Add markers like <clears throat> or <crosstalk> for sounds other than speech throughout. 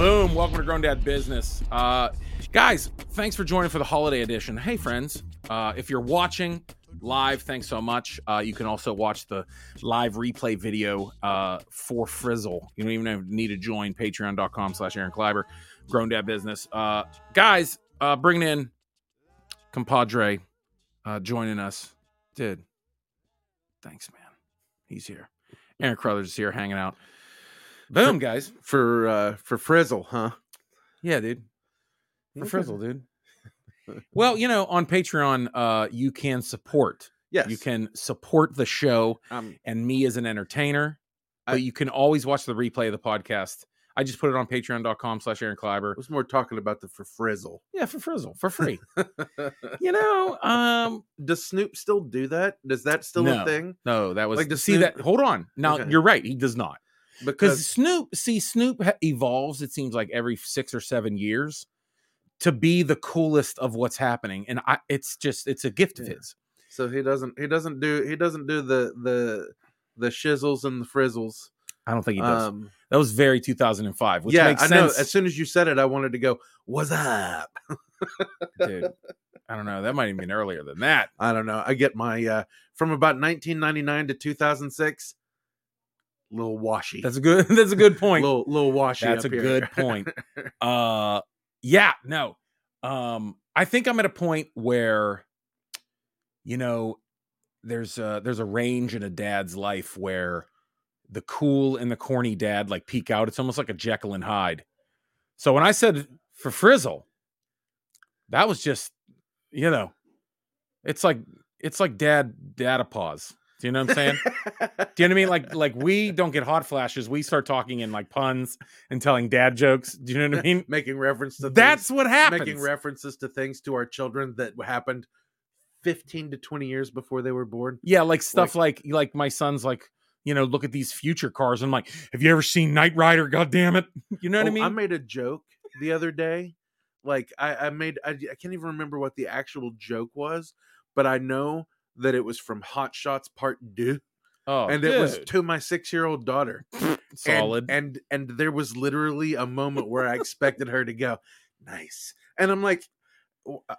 Boom. Welcome to Grown Dad Business. Uh, guys, thanks for joining for the holiday edition. Hey, friends, uh, if you're watching live, thanks so much. Uh, you can also watch the live replay video uh, for Frizzle. You don't even need to join patreon.com slash Aaron Kleiber, Grown Dad Business. Uh, guys, uh, bringing in compadre joining us. Dude, thanks, man. He's here. Aaron Crothers is here hanging out. Boom, guys. for uh for Frizzle, huh? Yeah, dude. For Okay. Frizzle, dude. <laughs> Well, you know, on Patreon, uh, you can support. Yes, You can support the show Um, and me as an entertainer. But you can always watch the replay of the podcast. I just put it on patreon.com slash Aaron Kleiber. I was more talking about the for Frizzle. Yeah, for Frizzle, for free. <laughs> you know, um, Does Snoop still do that? Does that still No. a thing? no, that was Like to see Snoop- that. Hold on. Now Okay. you're right. He does not. Because Snoop, see, Snoop evolves. It seems like every six or seven years to be the coolest of what's happening, and I, it's just it's a gift of his. so he doesn't he doesn't do he doesn't do the the the shizzles and the frizzles. I don't think he does. Um, that was very 2005, which yeah, makes I know. As soon as you said it, I wanted to go. What's up? dude. I don't know. That might even been earlier than that. I don't know. I get my uh from about 1999 to 2006. Little washy. That's a good. <laughs> That's a good point. little little washy. That's a here. good <laughs> point. uh, yeah, no. Um, I think I'm at a point where, you know, there's a there's a range in a dad's life where the cool and the corny dad like peak out. It's almost like a Jekyll and Hyde. So when I said for Frizzle, that was just, you know, it's like it's like dad data pause. Do you know what I'm saying? Do you know what I mean? Like, like we don't get hot flashes. We start talking in like puns and telling dad jokes. Do you know what I <laughs> mean? making reference to That's things, what happens. making references to things to our children that happened 15 to 20 years before they were born. yeah, like stuff like, like my son's like, you know, look at these future cars. I'm like, have you ever seen Knight Rider? God damn it! <laughs> You know what I Oh, mean? I made a joke the other day. Like I, I made, I, I can't even remember what the actual joke was, but I know that it was from Hot Shots Part Two, oh, and it was to my six-year-old daughter. <laughs> Solid. And, and there was literally a moment where I expected her to go, "Nice," and I'm like,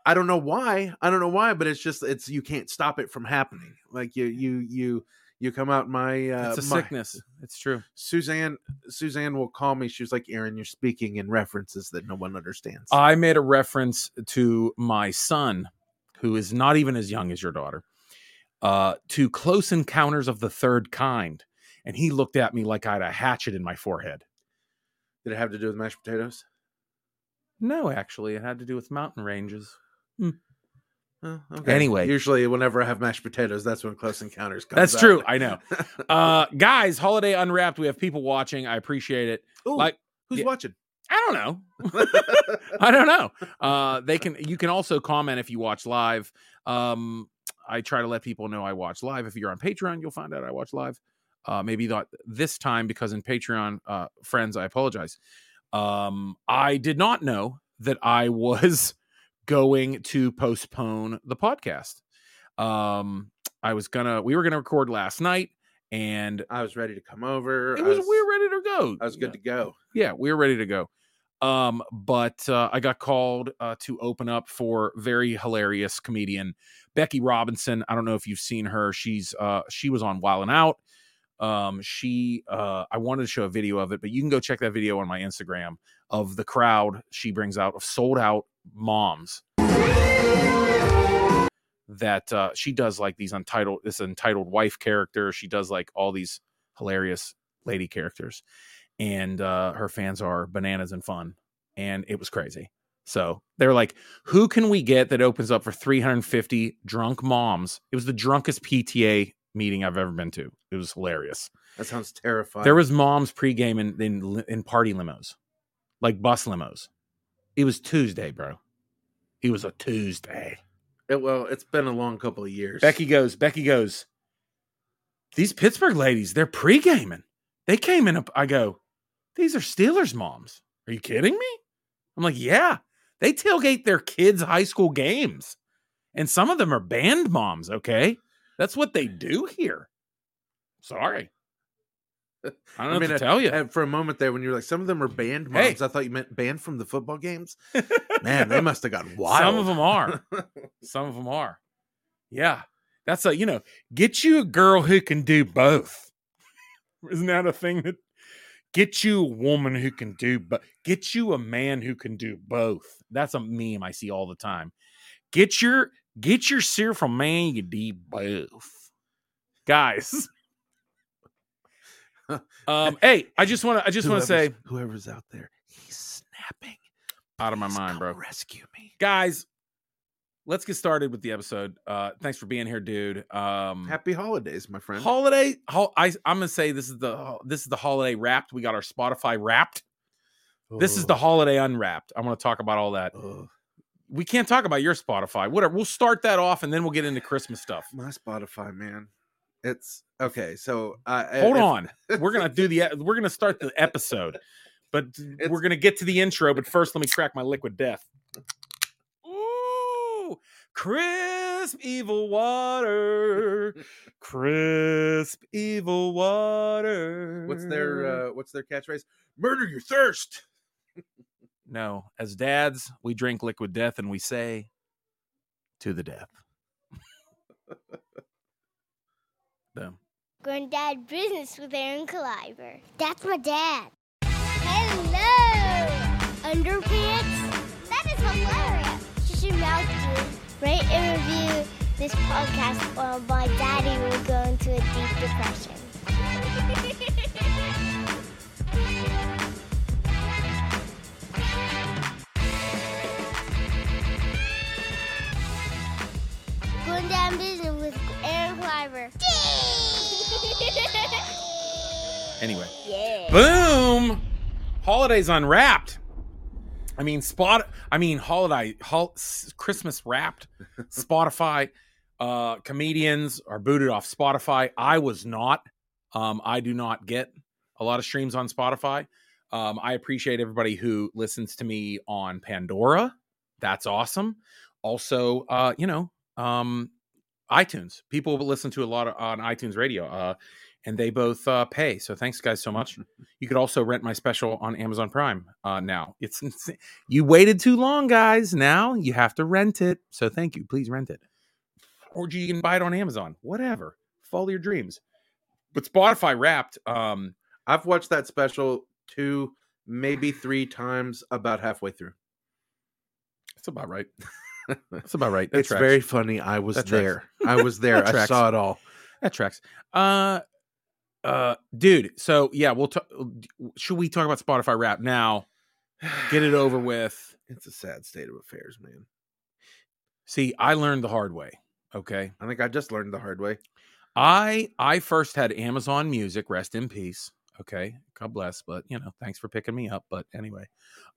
I don't know why. I don't know why, but it's just it's you can't stop it from happening. Like you you you you come out my uh it's a my- sickness. It's true. Suzanne Suzanne will call me. She was like, "Aaron, you're speaking in references that no one understands." I made a reference to my son, who is not even as young as your daughter, uh, to Close Encounters of the Third Kind. And he looked at me like I had a hatchet in my forehead. Did it have to do with mashed potatoes? No, actually, it had to do with mountain ranges. Mm. Oh, okay. Anyway. usually whenever I have mashed potatoes, that's when Close Encounters comes. That's out. true. I know. <laughs> Uh, guys, Holiday Unwrapped. We have people watching. I appreciate it. Ooh, like- who's yeah. watching? I don't know. <laughs> <laughs> I don't know. Uh, they can. You can also comment if you watch live. Um, I try to let people know I watch live. If you're on Patreon, you'll find out I watch live. Uh, maybe not this time because in Patreon, uh, friends, I apologize. Um, I did not know that I was <laughs> going to postpone the podcast. Um, I was gonna. We were gonna record last night, and I was ready to come over. it was, was, we were ready to go. I was good to go. yeah, we were ready to go. Um, but uh, I got called uh, to open up for very hilarious comedian Becky Robinson. I don't know if you've seen her. She's uh, she was on Wild 'N Out. Um, she uh, I wanted to show a video of it, but you can go check that video on my Instagram of the crowd she brings out of sold out moms that uh, she does like these untitled this entitled wife character. She does like all these hilarious lady characters and uh, her fans are bananas and fun. And it was crazy. So they're like, who can we get that opens up for 350 drunk moms? It was the drunkest PTA meeting I've ever been to. It was hilarious. That sounds terrifying. There was moms pregame in, in in party limos, like bus limos. It was Tuesday, bro. It was a Tuesday. It- well, it's been a long couple of years. Becky goes, Becky goes, these Pittsburgh ladies, they're pre-gaming. They came in, a, I go, these are Steelers moms. Are you kidding me? I'm like, yeah, they tailgate their kids' high school games. And some of them are band moms, okay? That's what they do here. Sorry. <laughs> I don't know mean, what to tell you. And for a moment there, when you were like, some of them are banned Hey. moms, I thought you meant banned from the football games. <laughs> Man, they must have gotten wild. Some of them are. <laughs> Some of them are. Yeah. That's a, you know, get you a girl who can do both. Isn't that a thing that get you a woman who can do but get you a man who can do both. That's a meme I see all the time. Get your get yourself a man you do both. Guys. um hey, I just want to I just want to say Whoever's- whoever's out there, he's snapping. out of my Please mind, bro. Rescue me. Guys, let's get started with the episode. Uh thanks for being here, dude. Um Happy holidays, my friend. holiday hol- I I'm going to say this is the this is the holiday wrapped. We got our Spotify wrapped. This is the Oh, holiday unwrapped. I want to talk about all that. oh, We can't talk about your Spotify. Whatever. We'll start that off and then we'll get into Christmas stuff. my Spotify, man. It's okay. So uh, Hold if- on. We're to do the <laughs> we're going to start the episode. But we're going to get to the intro, but first let me crack my liquid death. Ooh! Crisp evil water. Crisp evil water. What's their uh, what's their catchphrase? Murder your thirst. <laughs> No, as dads, we drink liquid death and we say to the death. <laughs> Boom. Granddad Business with Aaron Kleiber. That's my dad. Hello! Underpants? That is hilarious. Shut your mouth, dude. Rate and review this podcast or my daddy will go into a deep depression. Going down business with Aaron Kleiber. Anyway, <laughs> yeah. boom. Holidays unwrapped. I mean, spot. I mean, holiday, hol- Christmas wrapped. <laughs> Spotify uh, comedians are booted off Spotify. I was not. Um, I do not get a lot of streams on Spotify. Um, I appreciate everybody who listens to me on Pandora. That's awesome. Also, uh, you know, um, iTunes. People listen to a lot of, on iTunes Radio, uh, and they both uh, pay. So thanks, guys, so much. You could also rent my special on Amazon Prime uh, now. It's <laughs> insane. you waited too long, guys. Now you have to rent it. So thank you. Please rent it, or you can buy it on Amazon. Whatever. Follow your dreams. But Spotify Wrapped. Um, I've watched that special two, maybe three times. About halfway through. that's about right. <laughs> That's about right. That it's tracks. very funny. I was That tracks. there. I was there. I saw it all. that tracks. Uh, uh, dude. So yeah, we'll talk. Should we talk about Spotify Wrapped now? Get it over <sighs> with. It's a sad state of affairs, man. See, I learned the hard way. Okay. I think I just learned the hard way. I I first had Amazon Music, rest in peace. Okay, God bless. But you know, thanks for picking me up. But anyway,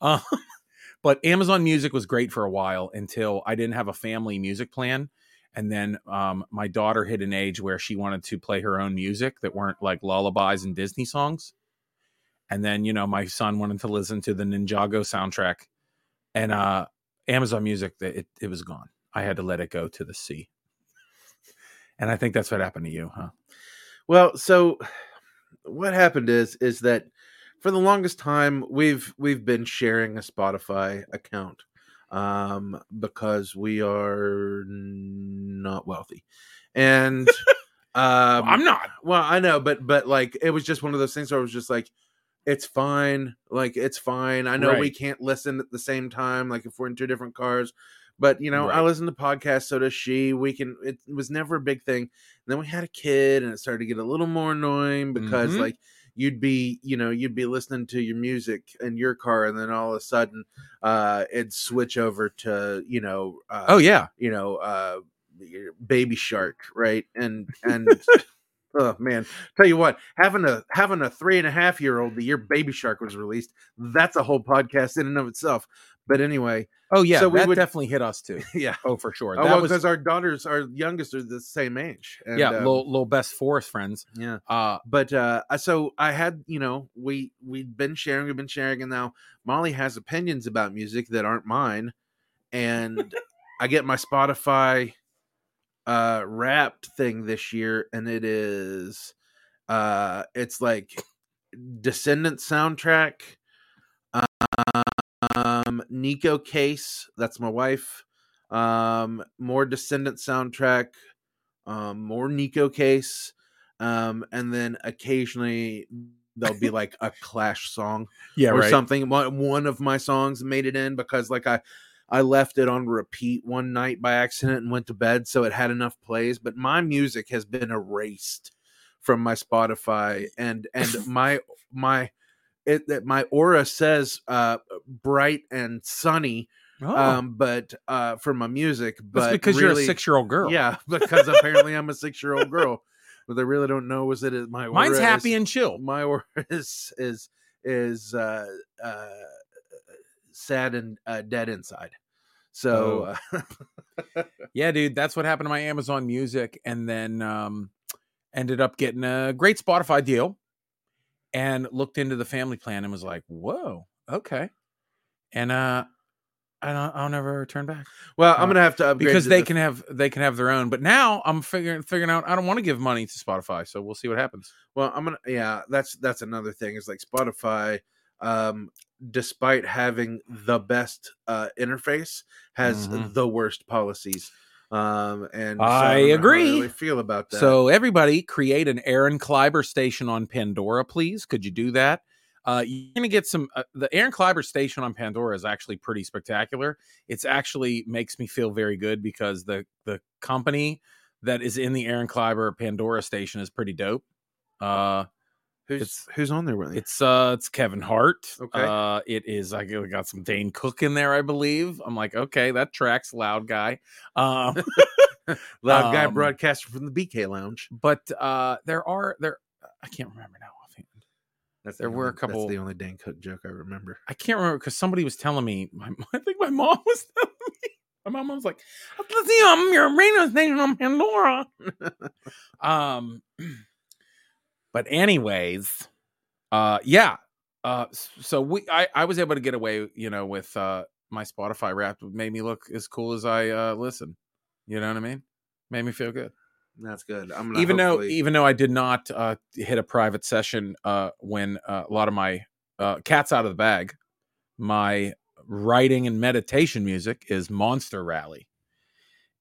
um, <laughs> but Amazon Music was great for a while until I didn't have a family music plan, and then um, my daughter hit an age where she wanted to play her own music that weren't like lullabies and Disney songs, and then you know my son wanted to listen to the Ninjago soundtrack, and uh, Amazon Music that it it was gone. I had to let it go to the sea. And I think that's what happened to you, huh? Well, so what happened is is that for the longest time we've we've been sharing a Spotify account um because we are not wealthy. And <laughs> um I'm not. well, I know, but but like it was just one of those things where I was just like it's fine. Like it's fine. I know we can't listen at the same time like if we're in two different cars. But you know, I Right. listen to podcasts, so does she. We can it was never a big thing. And then we had a kid and it started to get a little more annoying because Mhm. like you'd be you know you'd be listening to your music in your car and then all of a sudden uh it'd switch over to you know uh, Oh yeah. you know uh baby shark right? And and <laughs> oh man. Tell you what having a having a three and a half year old the year baby shark was released that's a whole podcast in and of itself but anyway Oh yeah. So that would- definitely hit us too. <laughs> yeah Oh, for sure. oh, that well was because our daughters our youngest are the same age and, yeah, um, little little best forest friends. yeah Uh but uh so i had you know we we've been sharing we've been sharing and now molly has opinions about music that aren't mine and <laughs> i get my spotify uh wrapped thing this year and it is uh it's like Descendant soundtrack. Um, Neko Case, that's my wife. Um, more Descendant soundtrack. Um, more Neko Case. Um, and then occasionally there'll be like a Clash song <laughs> Yeah, or right. something. One one of my songs made it in because like I I left it on repeat one night by accident and went to bed, so it had enough plays. But my music has been erased from my Spotify, and and <laughs> my my it that my aura says uh bright and sunny Oh, um but uh for my music that's but because you're a six year old girl. yeah <laughs> because apparently i'm a six year old girl what they really don't know is that it, my Mine's happy is- and chill. my aura <laughs> is is is uh uh sad and uh, dead inside so Oh. uh, <laughs> Yeah, dude, that's what happened to my Amazon Music, and then um, ended up getting a great Spotify deal, and looked into the family plan and was like, "Whoa, okay," and uh, I don't, I'll never turn back well Uh, i'm gonna have to upgrade because to they the- can have they can have their own. But now I'm figuring figuring out I don't want to give money to Spotify, so we'll see what happens. Well, I'm gonna yeah, that's that's another thing. Is like Spotify, um, despite having the best uh interface, has Mhm. the worst policies. Um, and so I don't how agree. really feel about that. So everybody, create an Aaron Kleiber station on Pandora, please. Could you do that? Uh, you're gonna get some. Uh, the Aaron Kleiber station on Pandora is actually pretty spectacular. It's actually makes me feel very good because the the company that is in the Aaron Kleiber Pandora station is pretty dope. Uh, who's it's- who's on there with you? it's uh, it's Kevin Hart. Okay. Uh, it is. I got some Dane Cook in there, I believe. I'm like, okay, that tracks. Loud guy. Um, <laughs> Loud guy um, broadcaster from the BK Lounge. but uh, there are there. I can't remember now offhand. That's there the were a couple- That's the only Dan Cook joke I remember. I can't remember because somebody was telling me. My, <laughs> I think my mom was <laughs> telling me. My mom was like, "Let's see, um, your radio station on Pandora." um, <clears throat> but anyways, uh, yeah. Uh, so we, I, I was able to get away, you know, with uh my Spotify Wrapped. Made me look as cool as I uh listen. You know what I mean? Made me feel good. That's good. I'm gonna even though even though I did not uh, hit a private session uh, when uh, a lot of my uh, cats out of the bag, my writing and meditation music is Monster Rally,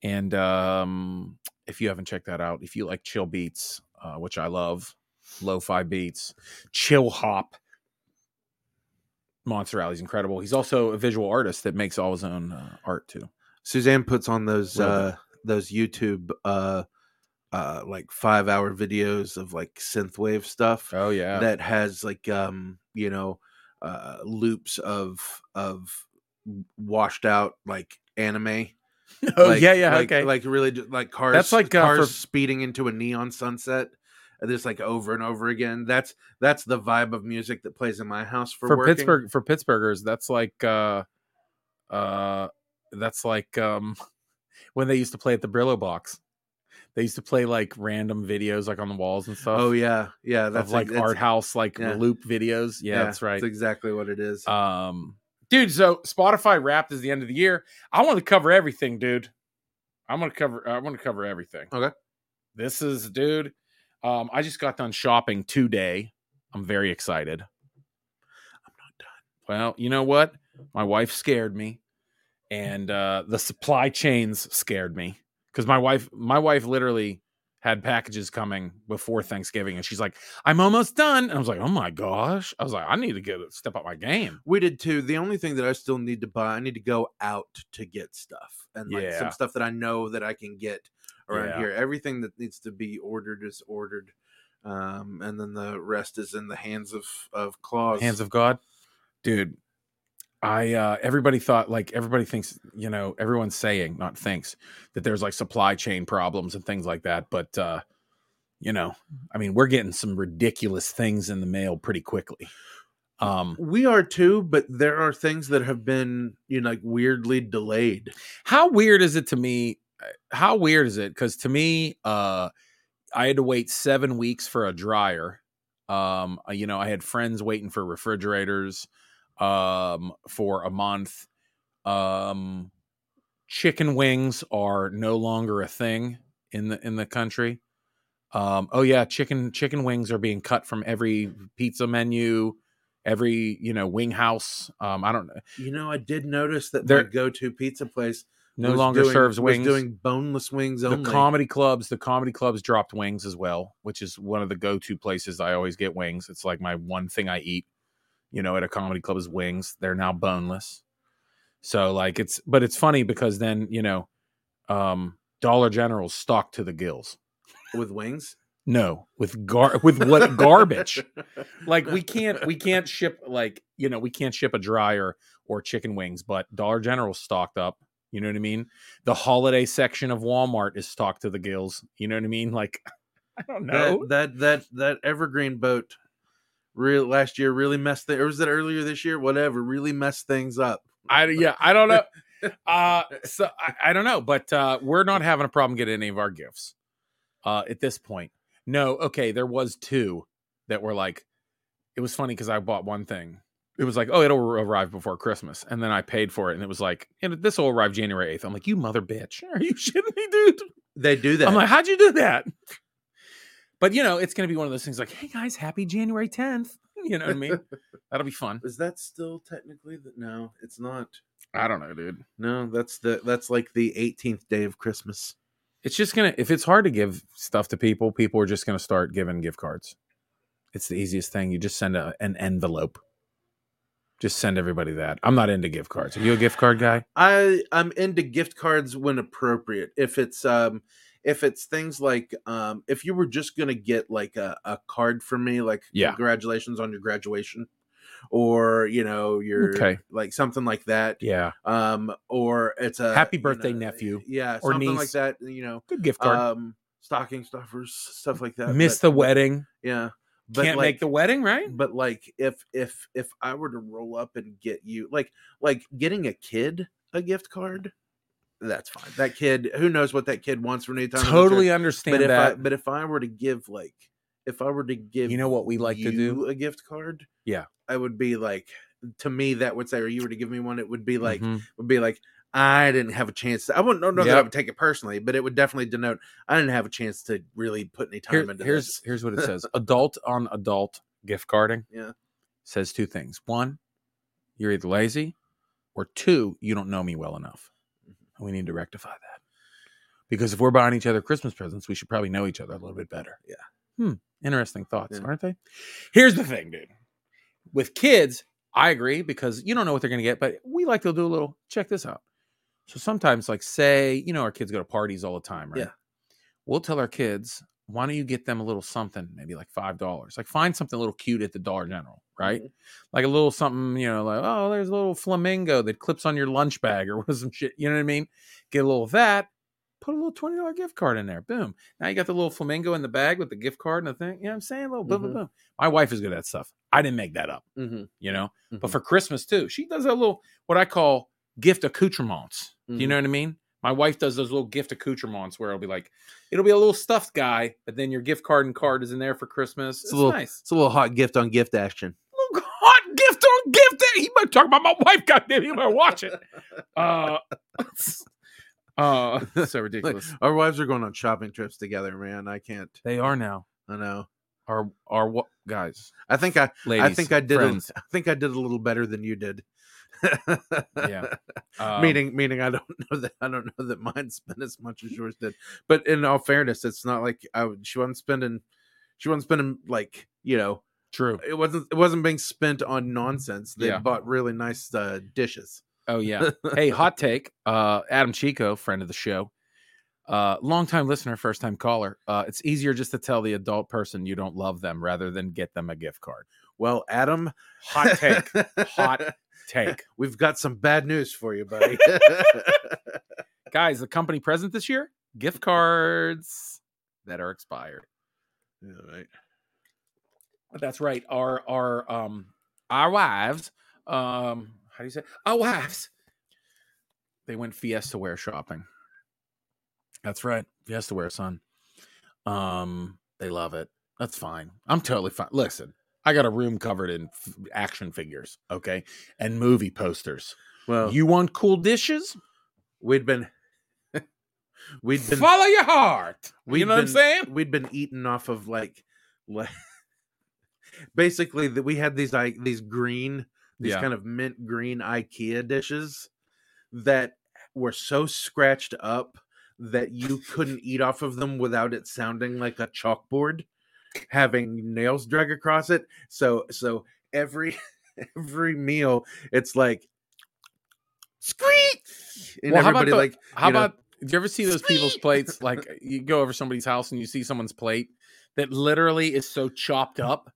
and um, if you haven't checked that out, if you like chill beats, uh, which I love, lo-fi beats, chill hop. Monster Rally is incredible. He's also a visual artist that makes all his own uh, art too. Suzanne puts on those uh those YouTube uh uh like five hour videos of like synthwave stuff. Oh yeah, that has like um you know uh loops of of washed out like anime <laughs> oh like, yeah, yeah, like, okay. like really like cars That's like, uh, cars for- speeding into a neon sunset just like over and over again that's that's the vibe of music that plays in my house for, for working. Pittsburgh for Pittsburghers, that's like uh uh that's like um <laughs> when they used to play at the Brillobox. They used to play like random videos like on the walls and stuff. oh yeah yeah Of that's like art house like yeah. loop videos. Yeah, that's right. that's exactly what it is Um dude, so Spotify wrapped is the end of the year. I want to cover everything, dude. I'm gonna cover I want to cover everything. Okay. This is dude. Um I just got done shopping today. I'm very excited. i'm not done Well, you know what? My wife scared me, and uh, the supply chains scared me because my wife, my wife, literally had packages coming before Thanksgiving, and she's like, "I'm almost done," and I was like, "Oh my gosh!" I was like, "I need to get step up my game." We did too. The only thing that I still need to buy, I need to go out to get stuff and like Yeah. some stuff that I know that I can get around Yeah. here. Everything that needs to be ordered is ordered, um, and then the rest is in the hands of of claws. Hands of God, dude. I uh everybody thought like everybody thinks you know everyone's saying not thinks that there's like supply chain problems and things like that but uh you know I mean we're getting some ridiculous things in the mail pretty quickly um we are too, but there are things that have been you know like weirdly delayed. how weird is it to me how weird is it because to me uh i had to wait seven weeks for a dryer um you know i had friends waiting for refrigerators um for a month um chicken wings are no longer a thing in the in the country Um, oh yeah, chicken chicken wings are being cut from every pizza menu, every you know wing house. Um, I don't know. You know, I did notice that their go-to pizza place No longer doing- serves was wings. doing boneless wings the only. comedy clubs, the comedy clubs dropped wings as well, which is one of the go-to places I always get wings. It's like my one thing I eat, you know, at a comedy club is wings. They're now boneless. So like it's but it's funny because then, you know, um Dollar General's stocked to the gills. with wings. No, with gar with what <laughs> garbage. Like we can't we can't ship like, you know, we can't ship a dryer or chicken wings, but Dollar General's stocked up. You know what I mean? The holiday section of Walmart is stocked to the gills. You know what I mean? Like <laughs> I don't know. That, that that that evergreen boat real last year really messed it or was it earlier this year? Whatever, really messed things up. I yeah, I don't know. <laughs> Uh so I, I don't know, but uh we're not having a problem getting any of our gifts uh at this point. No, okay, there was two that were like it was funny because I bought one thing. It was like, oh, it'll arrive before Christmas. And then I paid for it and it was like, and this will arrive January 8th. I'm like, you mother bitch. <laughs> Are you shitting me, dude? They do that. I'm like, how'd you do that? But you know, it's gonna be one of those things like, hey guys, happy January 10th. <laughs> You know what I mean? <laughs> That'll be fun. Is that still technically the no, it's not. I don't know, dude. No, that's the that's like the 18th day of Christmas. It's just gonna if it's hard to give stuff to people, people are just gonna start giving gift cards. It's the easiest thing. You just send a, an envelope. Just send everybody that. I'm not into gift cards. Are you a gift card guy? I I'm into gift cards when appropriate. If it's um if it's things like um if you were just gonna get like a, a card from me, like Yeah. congratulations on your graduation, or you know, your Okay. like something like that. Yeah. Um or it's a Happy you birthday, know, nephew, Yeah, or something like that, you know. Good gift card. Um stocking stuffers, stuff like that. Miss but- the wedding. Yeah. But Can't like, make the wedding, right? but like if if if i were to roll up and get you like like getting a kid a gift card that's fine that kid who knows what that kid wants from any time Totally but understand if i that. but if i were to give like if i were to give you know what we like to do? a gift card Yeah. i would be like to me that would say or you were to give me one it would be like Mhm. would be like I didn't have a chance. To, I wouldn't know that I would take it personally, but it would definitely denote I didn't have a chance to really put any time Here- into here's this. here's what it says. <laughs> adult on adult gift carding. Yeah. Says two things. One, you're either lazy, or two, you don't know me well enough. Mm-hmm. And we need to rectify that. Because if we're buying each other Christmas presents, we should probably know each other a little bit better. Yeah. Hmm. Interesting thoughts, Yeah. aren't they? Here's the thing, dude. With kids, I agree because you don't know what they're going to get, but we like to do a little check this out. So sometimes, like, say, you know, our kids go to parties all the time, right? Yeah. We'll tell our kids, why don't you get them a little something, maybe like $5? Like, find something a little cute at the Dollar General, right? Mhm. Like a little something, you know, like, oh, there's a little flamingo that clips on your lunch bag or <laughs> some shit. You know what I mean? Get a little of that, put a little $20 gift card in there. Boom. Now you got the little flamingo in the bag with the gift card and the thing. You know what I'm saying? A little boom, boom, Mhm. boom. My wife is good at that stuff. I didn't make that up, Mhm. you know? But Mhm. for Christmas too, she does a little, what I call gift accoutrements. Do you Mhm. know what I mean? My wife does those little gift accoutrements where it'll be like, it'll be a little stuffed guy, but then your gift card and card is in there for Christmas. It's, a little- nice. It's a little hot gift on gift action. Little hot gift on gift day. He might talk about my wife. <laughs> Goddamn, he might watch it. Uh, <laughs> uh, <laughs> so ridiculous. Our wives are going on shopping trips together, man. I can't. They are now. I know. Our our what guys, I think I. ladies. I think I did. A. I think I did a little better than you did. Yeah. <laughs> Um, meaning, meaning, I don't <laughs> know that I don't know that mine spent as much as yours did. But in all fairness, it's not like I. would- She wasn't spending. She wasn't spending like you know. true. It wasn't. It wasn't being spent on nonsense. They Yeah. bought really nice uh, dishes. Oh yeah. <laughs> hey, hot take. Uh, Adam Chico, friend of the show, uh, longtime listener, first time caller. Uh, it's easier just to tell the adult person you don't love them rather than get them a gift card. Well, Adam, Hot take. hot take. <laughs> We've got some bad news for you, buddy. <laughs> <laughs> Guys, the company present this year: gift cards that are expired. Yeah, right. That's right. Our our um our wives, um, how do you say our wives? They went Fiestaware shopping. That's right. Fiestaware, son. Um, they love it. That's fine. I'm totally fine. Listen, I got a room covered in f- action figures, okay, and movie posters. Well, You want cool dishes? we'd been <laughs> we'd been Follow your heart. you know what I'm saying? we'd been eating off of like, <laughs> like basically that we had these like these green these Yeah. kind of mint green IKEA dishes that were so scratched up that you couldn't eat off of them without it sounding like a chalkboard having nails drag across it so so every <laughs> every meal it's like squeak and Well, everybody the- like How know, about do you ever see those people's plates? Like you go over somebody's house and you see someone's plate that literally is so chopped up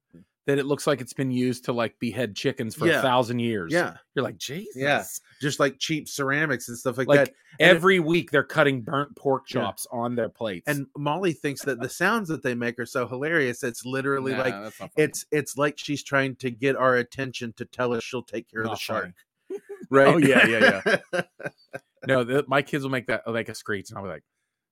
that it looks like it's been used to like behead chickens for Yeah. a thousand years. yeah You're like, Jesus. Yeah. just like cheap ceramics and stuff like, Like that And it- every week they're cutting burnt pork Yeah. chops on their plates. and molly thinks that the sounds that they make are so hilarious it's literally Nah, like not funny. it's it's like she's trying to get our attention to tell us she'll take care of the Not shark funny. <laughs> Oh, right Oh, yeah, yeah, yeah. <laughs> no, the, my kids will make that like a screech, and I'll be like,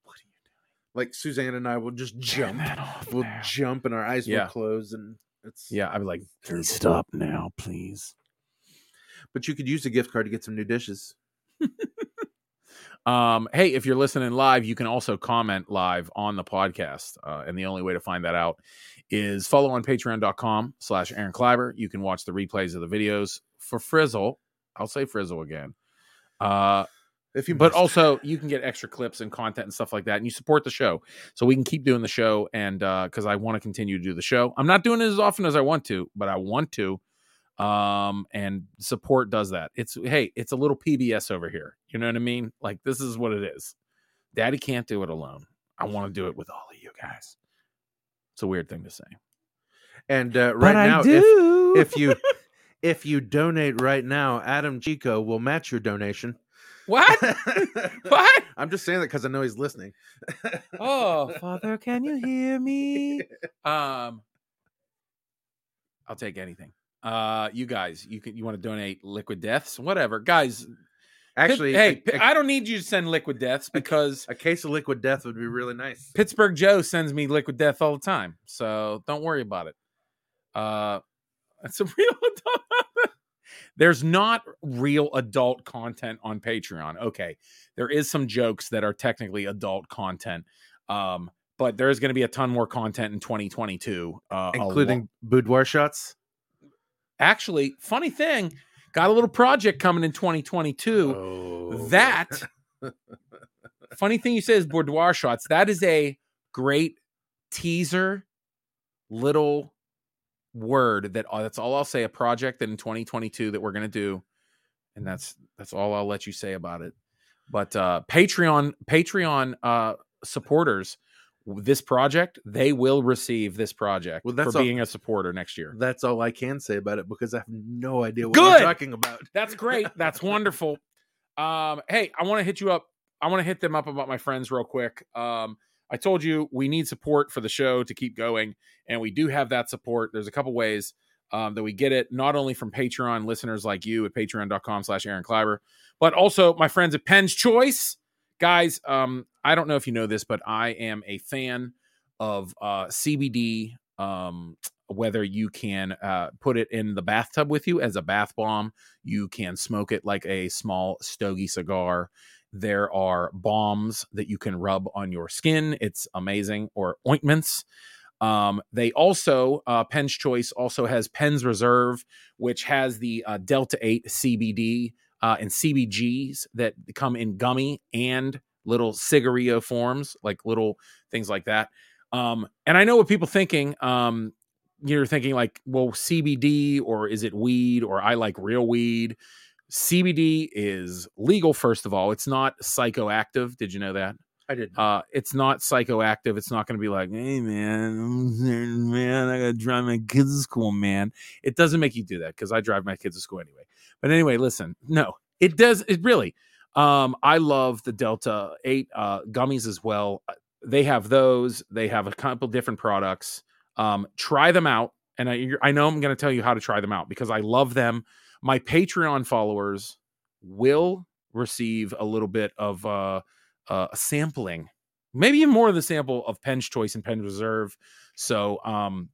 "What are you doing? like suzanne and i will just jump Turn that off we'll now." jump and our eyes Yeah. will close and it's Yeah, I'd be like, "Please stop now, please." but you could use a gift card to get some new dishes Um, hey, if you're listening live, you can also comment live on the podcast. Uh, and the only way to find that out is follow on patreon.com slash Aaron Kleiber. You can watch the replays of the videos for Frizzle. I'll say Frizzle again. Uh, if you but must. also you can get extra clips and content and stuff like that and you support the show. So we can keep doing the show and uh because i want to continue to do the show. I'm not doing it as often as i want to but i want to um and support does that. It's hey it's a little pbs over here. You know what i mean? Like this is what it is. Daddy can't do it alone. I want to do it with all of you guys. It's a weird thing to say. And uh, right now if do if you <laughs> if you donate right now adam chico will match your donation what? <laughs> What? I'm just saying that because i know he's listening. <laughs> Oh father can you hear me? <laughs> Um i'll take anything. Uh you guys you can you want to donate liquid deaths? Whatever. Guys actually hey i don't need you to send liquid deaths because A case of liquid death would be really nice. pittsburgh joe sends me liquid death all the time so don't worry about it. Uh it's a real there's not real adult content on patreon okay. There is some jokes that are technically adult content um but there is going to be a ton more content in 2022 uh Including boudoir shots. actually funny thing got a little project coming in 2022 Oh, that <laughs> funny thing you say is boudoir shots. That is a great teaser little word that uh, that's all i'll say a project that in 2022 that we're going to do and that's that's all i'll let you say about it but uh patreon patreon uh supporters this project they will receive this project Well, that's for all- being a supporter next year That's all I can say about it because I have no idea what Good. we're talking about. That's great. <laughs> That's wonderful. Um, hey, I want to hit you up. I want to hit them up about my friends real quick. Um, I told you we need support for the show to keep going, and we do have that support. There's a couple ways um, that we get it, not only from Patreon listeners like you at patreon.com slash Aaron Kleiber, but also my friends at Penn's Choice. Guys, um, I don't know if you know this, but I am a fan of uh, CBD. Um, whether you can uh, put it in the bathtub with you as a bath bomb, you can smoke it like a small stogie cigar. There are balms that you can rub on your skin. It's amazing, or ointments. Um, they also, uh, Penn's Choice also has Penn's Reserve, which has the uh, Delta 8 CBD uh, and CBGs that come in gummy and little cigarillo forms, like little things like that. Um, and I know what people thinking. Um, you're thinking like, well, CBD or is it weed or I like real weed. CBD is legal, first of all. It's not psychoactive. Did you know that? I didn't. Uh, it's not psychoactive. It's not going to be like, hey man, <laughs> man, I got to drive my kids to school, man. It doesn't make you do that because I drive my kids to school anyway. But anyway, listen, no, it does. It really. Um, I love the Delta Eight uh, gummies as well. Uh, They have those. They have a couple different products. Um, try them out, and I, I know I'm going to tell you how to try them out because I love them. My Patreon followers will receive a little bit of uh, uh, a sampling, maybe even more of the sample of Penn's Choice and Penn's Reserve. So, um,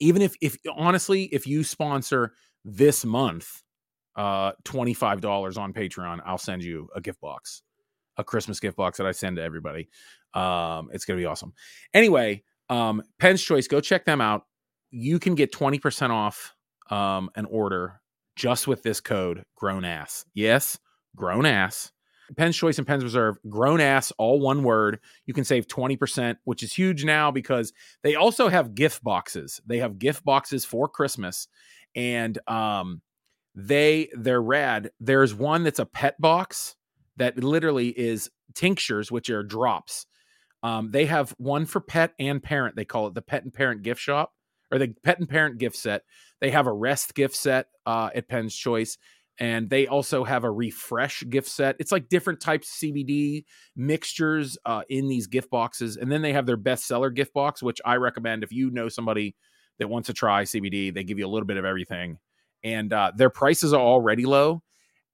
even if, if honestly, if you sponsor this month, uh, $25 on Patreon, I'll send you a gift box. a Christmas gift box that I send to everybody. Um, it's gonna be awesome. Anyway, um, Penn's Choice, go check them out. You can get 20% off um an order just with this code grown ass. Yes, grown ass. Penn's Choice and Penn's Reserve, grown ass, all one word. You can save 20%, which is huge now because they also have gift boxes. They have gift boxes for Christmas and um they they're rad. There's one that's a pet box that literally is tinctures, which are drops. Um, they have one for pet and parent. They call it the pet and parent gift shop or the pet and parent gift set. They have a rest gift set uh, at Penn's Choice, and they also have a refresh gift set. It's like different types of CBD mixtures uh, in these gift boxes, and then they have their bestseller gift box, which I recommend if you know somebody that wants to try CBD. They give you a little bit of everything, and uh, their prices are already low,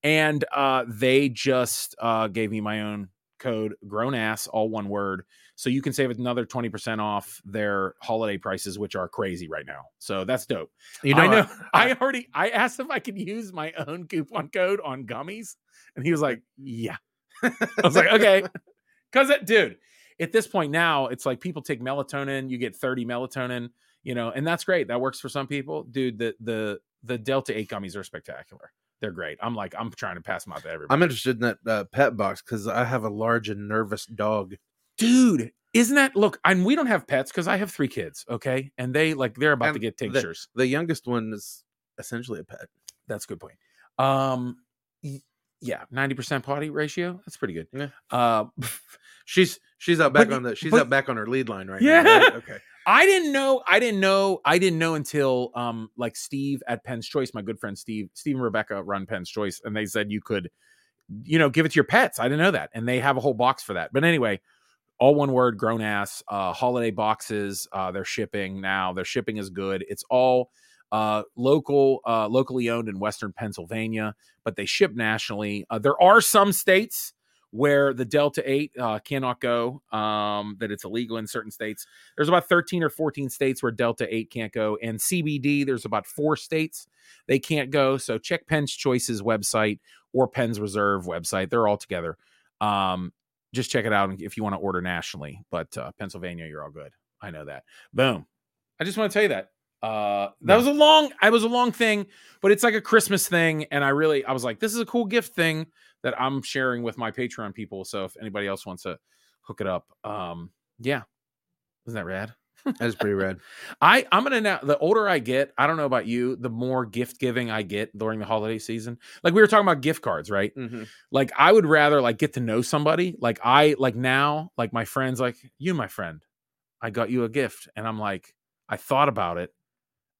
and uh, they just uh, gave me my own code grown ass all one word so you can save another 20% off their holiday prices which are crazy right now so that's dope You know, I know. <laughs> I already. I asked if I could use my own coupon code on gummies, and he was like, "Yeah." <laughs> I was like, "Okay," <laughs> because dude, at this point now, it's like people take melatonin. You get thirty melatonin, you know, and that's great. That works for some people, dude. The the the Delta Eight gummies are spectacular. They're great. I'm like, I'm trying to pass them out to everybody. I'm interested in that uh, pet box because I have a large and nervous dog. Dude. Isn't that look? And we don't have pets because I have three kids. Okay, and they like they're about to get tinctures. The youngest one is essentially a pet. That's a good point. Um, yeah, ninety percent potty ratio. That's pretty good. Yeah. Uh, <laughs> She's she's out back But- on the she's but- out back on her lead line right Yeah. now. right? Okay. <laughs> I didn't know. I didn't know. I didn't know until um, like Steve at Penn's Choice, my good friend Steve, Steve and Rebecca run Penn's Choice, and they said you could, you know, give it to your pets. I didn't know that, and they have a whole box for that. But anyway, all one word, grown ass. Uh, holiday boxes. Uh, they're shipping now. Their shipping is good. It's all uh, local, uh, locally owned in Western Pennsylvania, but they ship nationally. Uh, there are some states where the Delta 8 uh, cannot go, um, that it's illegal in certain states. There's about 13 or 14 states where Delta 8 can't go. And CBD, there's about four states they can't go. So check Penn's Choices website or Penn's Reserve website. They're all together. Um, just check it out if you want to order nationally. But uh, Pennsylvania, you're all good. I know that. Boom. I just want to tell you that. Uh, that Yeah. was a long, I was a long thing, but it's like a Christmas thing. And I really, I was like, this is a cool gift thing that I'm sharing with my Patreon people. So if anybody else wants to hook it up, um, yeah. Isn't that rad? That is pretty rad. <laughs> I I'm gonna now. The older I get, I don't know about you, the more gift giving I get during the holiday season. Like we were talking about gift cards, right? Mhm. Like I would rather like get to know somebody. Like I like now, like my friends, like you, my friend, I got you a gift, and I'm like, I thought about it,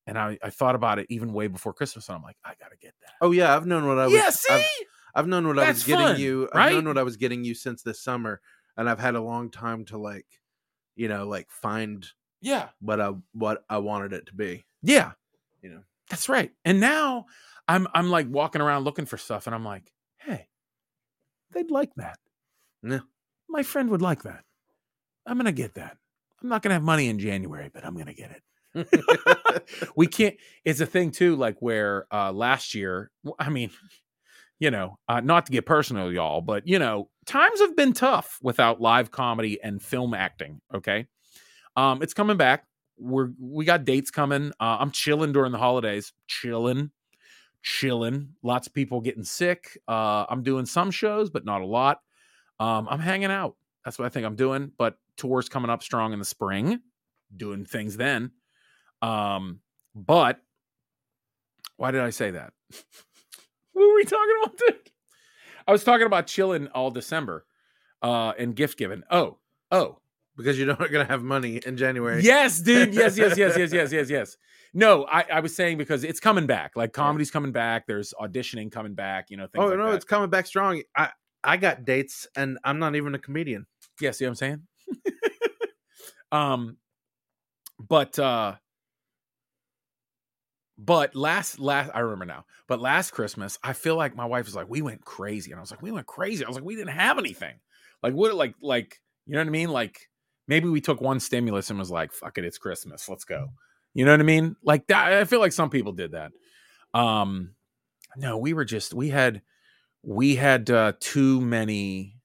and I I thought about it even way before Christmas, and I'm like, I gotta get that. Oh yeah, I've known what I was. yeah, see, I've, I've known what I was getting fun, you. I've right? known what I was getting you since this summer, and I've had a long time to like, you know, like find yeah, what I what I wanted it to be. yeah, You know. That's right. And now I'm I'm like walking around looking for stuff, and I'm like, hey, they'd like that. Yeah. My friend would like that. I'm gonna get that. I'm not gonna have money in January, but I'm gonna get it. <laughs> we can't. It's a thing too, like where uh last year. I mean, you know, uh, not to get personal, y'all, but you know, times have been tough without live comedy and film acting. Okay, um, it's coming back. We're we got dates coming. Uh, I'm chilling during the holidays. Chilling, chilling. Lots of people getting sick. Uh, I'm doing some shows, but not a lot. Um, I'm hanging out. That's what I think I'm doing. But tours coming up strong in the spring. Doing things then. Um, but why did I say that? <laughs> what were we talking about? Dude? I was talking about chilling all December, uh, and gift giving. Oh, oh, because you're <laughs> not gonna have money in January. Yes, dude. Yes, yes, yes, yes, yes, yes, <laughs> yes. No, I, I was saying because it's coming back. Like comedy's coming back. There's auditioning coming back. You know, things Oh like no, that. it's coming back strong. I I got dates, and I'm not even a comedian. Yeah, see what I'm saying? <laughs> um, but uh, but last last I remember now. But last Christmas, I feel like my wife was like, "We went crazy," and I was like, "We went crazy." I was like, "We didn't have anything." Like what? Like like you know what I mean? Like maybe we took one stimulus and was like, "Fuck it, it's Christmas, let's go." You know what I mean? Like that. I feel like some people did that. Um, no, we were just we had we had uh, too many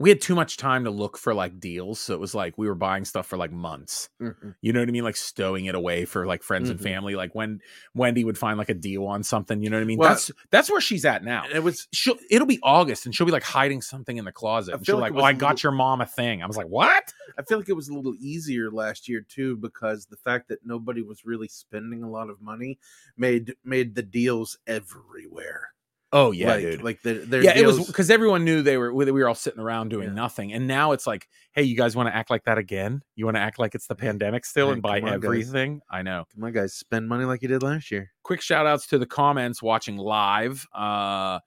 we had too much time to look for like deals. So it was like we were buying stuff for like months. Mhm. You know what I mean? Like stowing it away for like friends and Mhm. family. Like when Wendy would find like a deal on something. You know what I mean? Well- that's that's where she's at now. It was She'll it'll be August and she'll be like hiding something in the closet. I And she'll like like, oh, I got little- your mom a thing. I was like, what? I feel like it was a little easier last year too because the fact that nobody was really spending a lot of money made made the deals everywhere. Oh yeah, like, dude. Like the, yeah, it was because everyone knew they were we were all sitting around doing Yeah. nothing, and now it's like, hey, you guys want to act like that again? You want to act like it's the pandemic still Hey, and buy on, guys. everything? I know. On, guys, spend money like you did last year. quick shout outs to the comments watching live. Uh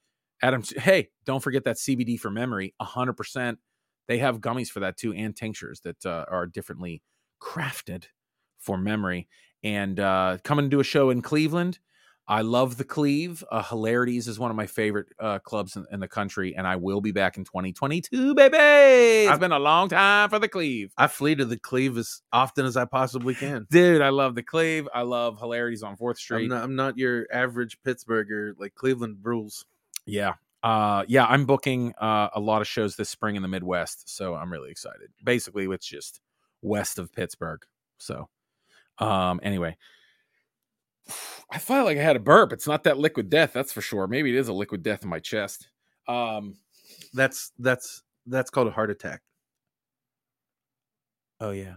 Adam, hey, don't forget that CBD for memory, 100%. They have gummies for that too and tinctures that uh, are differently crafted for memory. And uh coming to do a show in Cleveland. I love the Cleve. Uh, Hilarities is one of my favorite uh, clubs in, in the country, and I will be back in 2022, baby. It's I've- been a long time for the Cleve. I flee to the Cleve as often as I possibly can. Dude, I love the Cleve. I love Hilarities on 4th Street. I'm not, I'm not your average Pittsburgher like Cleveland rules. Yeah. Uh yeah, I'm booking uh a lot of shows this spring in the Midwest, so I'm really excited. Basically, it's just west of Pittsburgh. So um anyway. I felt like I had a burp. It's not that liquid death, that's for sure. Maybe it is a liquid death in my chest. Um That's that's that's called a heart attack. oh yeah.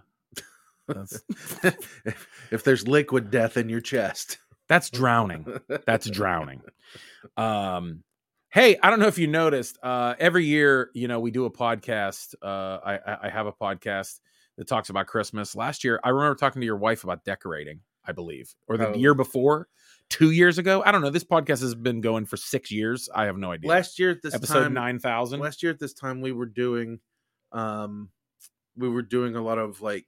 That's if, <laughs> if there's liquid death in your chest, that's drowning. That's drowning. Um, hey, I don't know if you noticed. Uh, every year, you know, we do a podcast. Uh, I, I- I have a podcast that talks about Christmas. Last year, I remember talking to your wife about decorating. I believe, or the Oh. year before, two years ago. I don't know. This podcast has been going for six years. I have no idea. last year at this episode time, nine thousand. last year at this time we were doing um we were doing a lot of like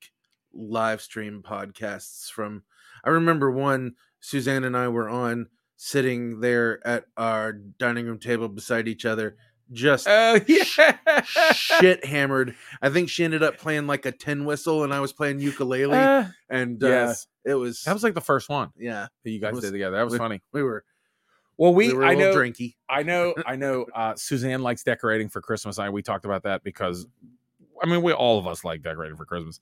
live stream podcasts from i remember one suzanne and i were on sitting there at our dining room table beside each other just Oh <laughs> yeah, shit hammered i think she ended up playing like a tin whistle and i was playing ukulele Uh, and uh, yes, it was that was like the first one yeah that you guys was- did together. That was we- funny. we were Well, we, we, were a I little know drinky I know, <laughs> I know. Uh, Suzanne likes decorating for Christmas. I we talked about that because, I mean, we all of us like decorating for Christmas.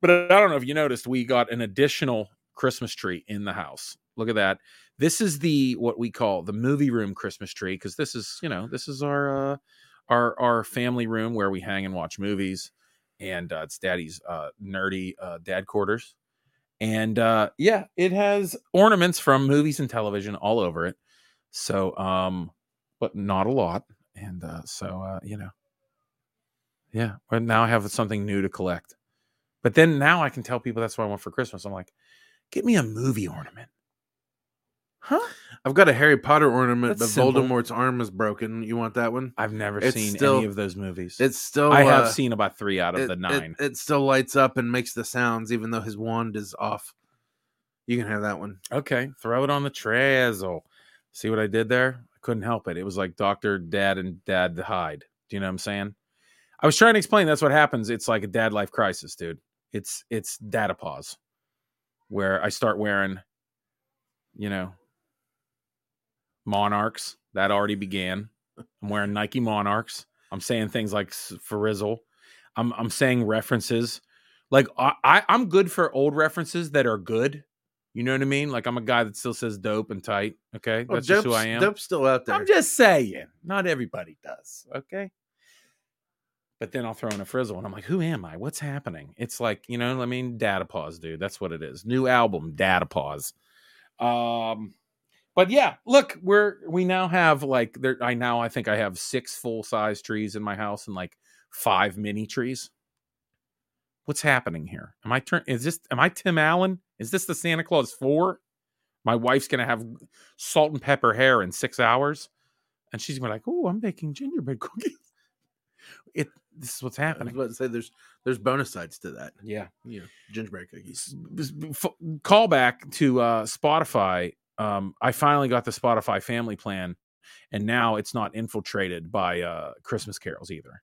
But I don't know if you noticed, we got an additional Christmas tree in the house. Look at that. This is the what we call the movie room Christmas tree because this is, you know, this is our uh, our our family room where we hang and watch movies, and uh, it's Daddy's uh, nerdy uh, dad quarters. And uh, yeah, it has ornaments from movies and television all over it. So, um, but not a lot. And uh, so, uh, you know, yeah. But now I have something new to collect. But then now I can tell people that's what I want for Christmas. I'm like, get me a movie ornament. Huh? i've got a harry potter ornament That's but simple. voldemort's arm is broken you want that one I've never It's seen still- any of those movies. it's still I have uh, seen about three out of it, the it- nine. It, still lights up and makes the sounds, even though his wand is off. You can have that one. okay, throw it on the trazzle. See what I did there? I couldn't help it. It was like Doctor Dad and Dad to hide. Do you know what I'm saying? I was trying to explain. That's what happens. It's like a dad life crisis, dude. It's it's data pause, where I start wearing, you know, monarchs. That already began. I'm wearing Nike Monarchs. I'm saying things like Frizzle. I'm I'm saying references. Like I, I I'm good for old references that are good. You know what I mean? Like I'm a guy that still says dope and tight. Okay, Oh, that's just who I am. Dope's still out there. I'm just saying, not everybody does. Okay. But then I'll throw in a frizzle and I'm like, who am I? What's happening? It's like, you know, I mean, data pause, dude. That's what it is. New album, data pause. Um, but yeah, look, we're we now have like there I now I think I have six full size trees in my house and like five mini trees. What's happening here? Am I turn is this am I Tim Allen? Is this the Santa Claus 4? My wife's gonna have salt and pepper hair in six hours, and she's gonna be like, "Oh, I'm baking gingerbread <laughs> cookies." It this is what's happening. I was about to say there's there's bonus sides to that. Yeah. Yeah. gingerbread cookies. Call back to uh, Spotify. Um, I finally got the Spotify family plan, and now it's not infiltrated by uh, Christmas carols either,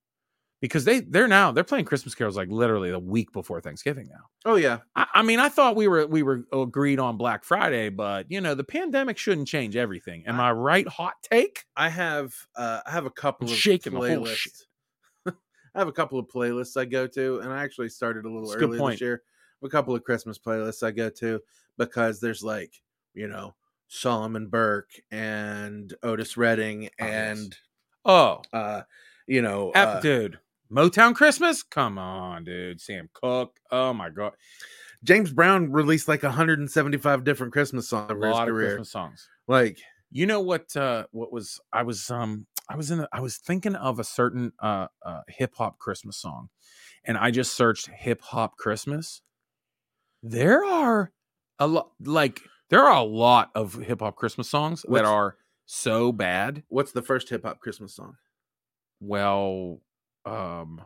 because they they're now they're playing Christmas carols like literally the week before Thanksgiving now. Oh yeah, I, I mean, I thought we were we were agreed on Black Friday, but you know the pandemic shouldn't change everything. Am I right? Hot take. I have uh I have a couple I'm of shaking playlists. <laughs> I have a couple of playlists I go to, and I actually started a little good early this year. A couple of Christmas playlists I go to because there's like you know Solomon Burke and Otis Redding Oh, yes. and Oh, uh you know uh, dude, Motown Christmas? Come on, dude. Sam Cooke. Oh my god, James Brown released like 175 different Christmas songs a lot of. Christmas songs. Like You know what? Uh, what was I was um I was in a, I was thinking of a certain uh, uh hip hop Christmas song, and I just searched hip hop Christmas. There are a lot like there are a lot of hip hop Christmas songs that are so bad. what's the first hip hop Christmas song? Well, um,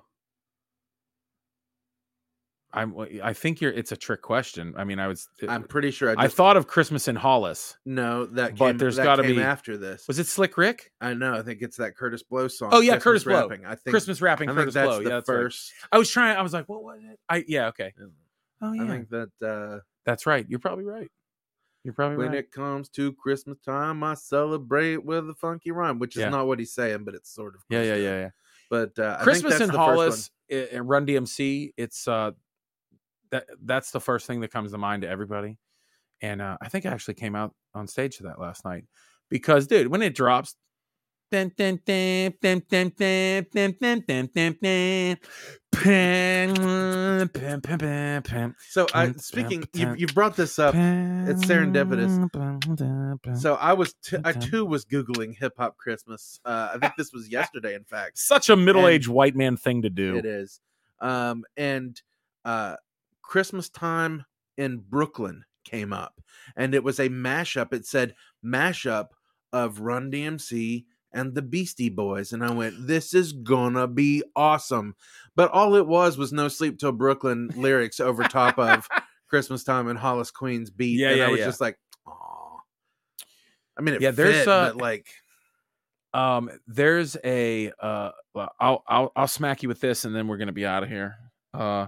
I'm I think you're it's a trick question. I mean, I was I'm pretty sure I, I just, thought of Christmas in Hollis. no that came, but there's that gotta came be- after this. Was it Slick Rick? I know. I think it's that Kurtis Blow song. Oh, yeah, Kurtis Blow. rapping. I think Christmas rapping I think Kurtis that's Blow. the Yeah, that's right. first. I was trying. I was like, what was it? I yeah, okay. Oh yeah, I think that uh, that's right. You're probably right. You're probably when right. it comes to Christmas time, I celebrate with a funky rhyme, which is Yeah. not what he's saying, but it's sort of yeah, yeah, yeah, yeah. But uh, I think Christmas in the first one. Hollis and Run DMC. It's uh, that that's the first thing that comes to mind to everybody. And uh, I think I actually came out on stage to that last night because, dude, when it drops. So I, speaking, you you brought this up. It's serendipitous. So I was t- I too was googling hip hop Christmas. Uh, I think this was yesterday, in fact. such a middle-aged white man thing to do. It is. Um, and uh, Christmas time in Brooklyn came up, and it was a mashup. It said mashup of Run DMC and the Beastie Boys, and I went, "This is gonna be awesome." But all it was was "No Sleep Till Brooklyn" lyrics over top of <laughs> Christmas time and Hollis Queen's beat, Yeah, and yeah, I was yeah. just like, "Aw." I mean, it Yeah, there's, fit, uh, but like, Um, there's a uh, well, I'll I'll I'll smack you with this, and then we're gonna be out of here. Uh,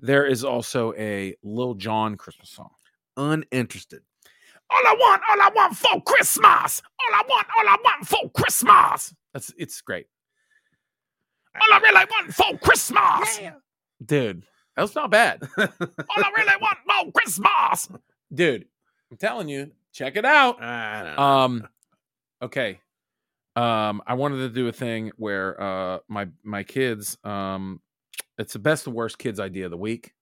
there is also a Lil Jon Christmas song. uninterested. All I want, all I want for Christmas. All I want, all I want for Christmas. That's it's great. All I really want for Christmas, dude. that's not bad. <laughs> all I really want for Christmas, dude. I'm telling you, check it out. I don't know. Um, okay. Um, I wanted to do a thing where uh my my kids um it's the best the worst kids idea of the week.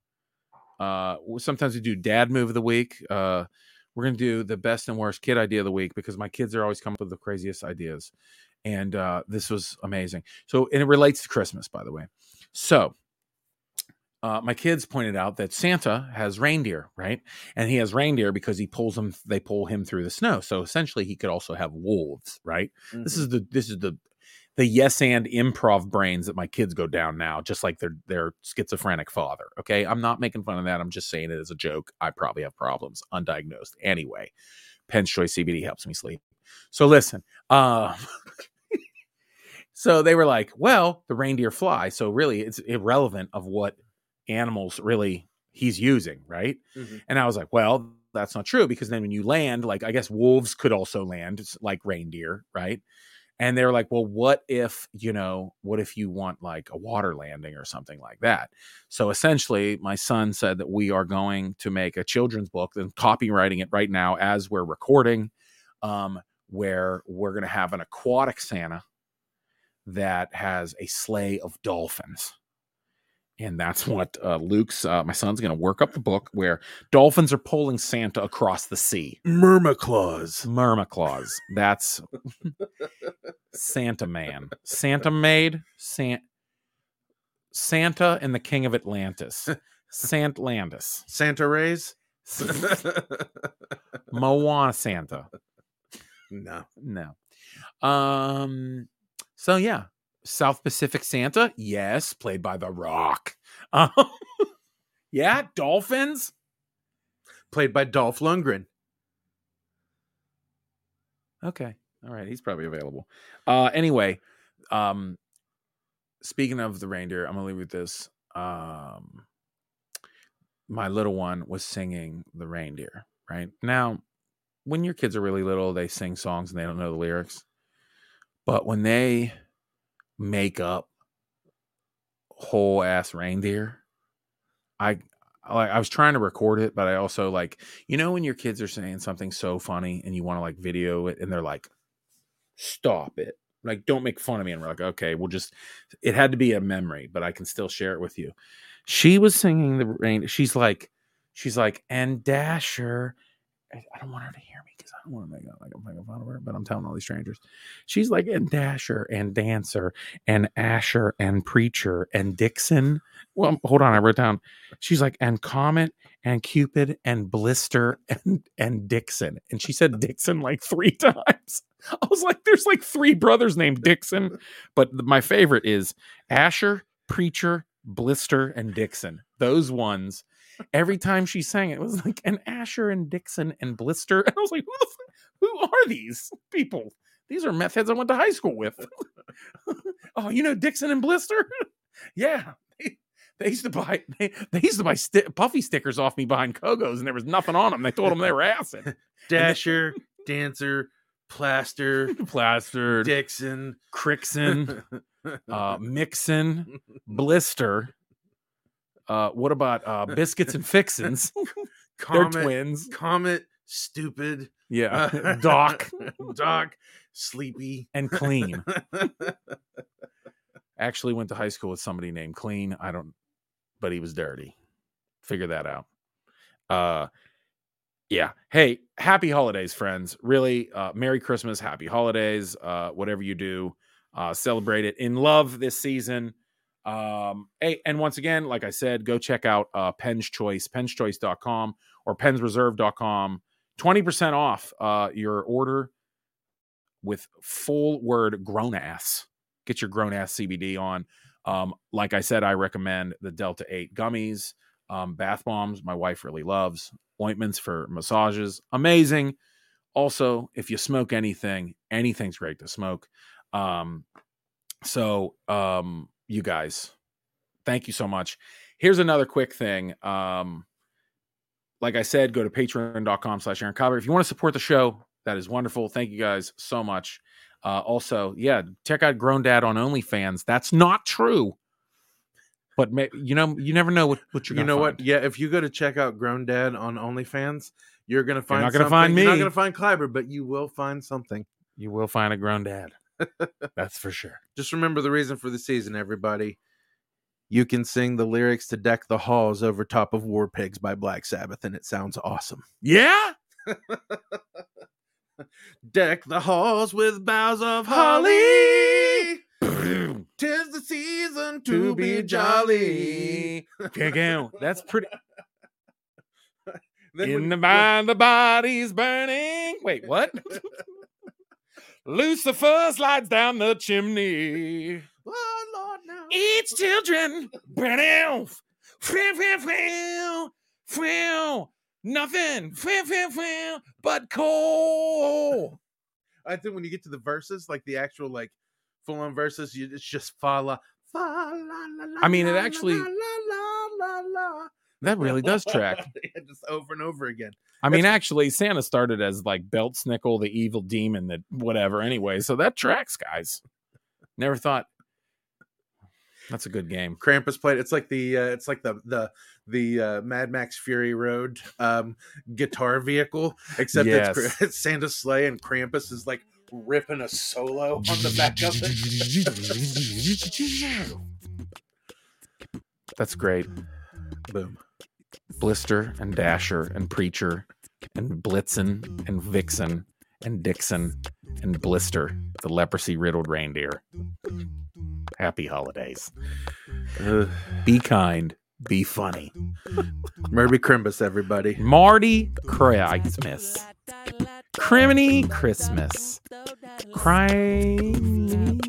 Uh sometimes we do dad move of the week. Uh we're gonna do the best and worst kid idea of the week because my kids are always coming up with the craziest ideas. And uh this was amazing. So and it relates to Christmas, by the way. So uh, my kids pointed out that Santa has reindeer, right? And he has reindeer because he pulls them. They pull him through the snow. So essentially, he could also have wolves, right? This Mhm. is the this is the the yes and improv brains that my kids go down now, just like their their schizophrenic father. Okay, I'm not making fun of that. I'm just saying it as a joke. I probably have problems, undiagnosed. Anyway, Penn's Choice CBD helps me sleep. So listen, um, <laughs> so they were like, well, the reindeer fly. So really, it's irrelevant of what animals really he's using, right? Mhm. And I was like, well, that's not true because then when you land, like I guess wolves could also land it's like reindeer, right? And they were like, well, what if, you know, what if you want like a water landing or something like that? So essentially, my son said that we are going to make a children's book and copywriting it right now as we're recording, um, where we're going to have an aquatic Santa that has a sleigh of dolphins. And that's what uh, Luke's, uh, my son's going to work up the book where dolphins are pulling Santa across the sea. Myrmaclaws. Myrmaclaws. That's Santa Man. Santa maid. San- Santa and the King of Atlantis. Sant Landis. Santa Rays? <laughs> Moana Santa. no. No. Um. So yeah, South Pacific Santa. Yes, played by The Rock. <laughs> Um, yeah, dolphins. Played by Dolph Lundgren. Okay. All right. He's probably available. Uh anyway, um speaking of the reindeer, I'm gonna leave with this. Um my little one was singing the reindeer, right? Now, when your kids are really little, they sing songs and they don't know the lyrics. But when they make up whole ass reindeer. I like I was trying to record it, but I also like you know when your kids are saying something so funny and you want to like video it and they're like, "Stop it!" Like don't make fun of me. And we're like, okay, we'll just. It had to be a memory, but I can still share it with you. She was singing the rain. She's like, she's like, and Dasher. I don't want her to hear me because I don't want to make like I'm making fun of her, but I'm telling all these strangers. She's like, and Dasher and Dancer and Asher and Preacher and Dixon. Well, hold on, I wrote down. She's like, and Comet and Cupid and Blister <laughs> and and Dixon. And she said Dixon like three <laughs> times. I was like, there's like three brothers named Dixon. But my favorite is Asher, Preacher, Blister, and Dixon. Those ones. Every time she sang it, it was like an Asher and Dixon and Blister. <laughs> And I was like, who the f- who are these people? These are meth heads I went to high school with. <laughs> oh, you know Dixon and Blister? <laughs> yeah. They, they used to buy they, they used to buy sti- puffy stickers off me behind Kogo's and there was nothing on them. They told them they were acid. Dasher, Dancer, Plaster, Plastered, Dixon, Crixon, uh, Mixon, Blister. Uh, what about uh, Biscuits and Fixins? <laughs> They're twins. Comet, Stupid, Yeah. <laughs> Doc <laughs> Doc, Sleepy, and Clean. Actually went to high school with somebody named Clean. I don't, but he was dirty. Figure that out. Uh, yeah. Hey, happy holidays, friends. Really, uh, Merry Christmas, Happy Holidays. Uh, whatever you do, uh, celebrate it in love this season. Um, hey, and once again, like I said, go check out uh, Penn's Choice, pennschoice.com or pennsreserve.com. 20% off uh, your order with full word grown ass. Get your grown ass CBD on. Um, like I said, I recommend the Delta 8 gummies, um, bath bombs. My wife really loves ointments for massages. Amazing. Also, if you smoke anything, anything's great to smoke. Um, so, um, you guys, thank you so much. Here's another quick thing. Um, like I said, go to patreon.com slash Aaron Cobb. If you want to support the show, that is wonderful. Thank you guys so much. Uh, also, yeah, check out Grown Dad on OnlyFans. That's not true. But ma- you know, you never know what, what you're you know what? Yeah, if you go to check out Grown Dad on OnlyFans, you're gonna find. not gonna something. find You're not gonna find Kleiber, but you will find something. You will find a grown dad. That's for sure. Just remember the reason for the season, everybody. You can sing the lyrics to "Deck the Halls" over top of "War Pigs" by Black Sabbath, and it sounds awesome. Yeah. <laughs> Deck the halls with boughs of Holly. Tis the season to be jolly. That's pretty. <laughs> In the mind, the body's burning. Wait, what? <laughs> Lucifer slides down the chimney. Oh Lord, now. Eats children. Burning. Frow, frow, frow, frow. Nothing. But coal. I think when you get to the verses, like the actual like full on verses, you, it's just fa la fa la la la. I mean, it actually- la la la la. That really does track. <laughs> Just over and over again. I mean, actually, Santa started as like Belsnickel, the evil demon that whatever. Anyway, so that tracks, guys. Never thought. That's a good game. Krampus played. It's like the uh, it's like the the the uh, Mad Max Fury Road um, guitar vehicle, except it's, Yes. <laughs> It's Santa's sleigh and Krampus is like ripping a solo on the back of it. <laughs> That's great. Boom. Blister and Dasher and Preacher and Blitzen and Vixen and Dixon and Blister, the leprosy riddled reindeer. Happy holidays. Ugh. Be kind. Be funny. Merry Crimbus, everybody. Marty Christmas. Criminy Christmas. Crime.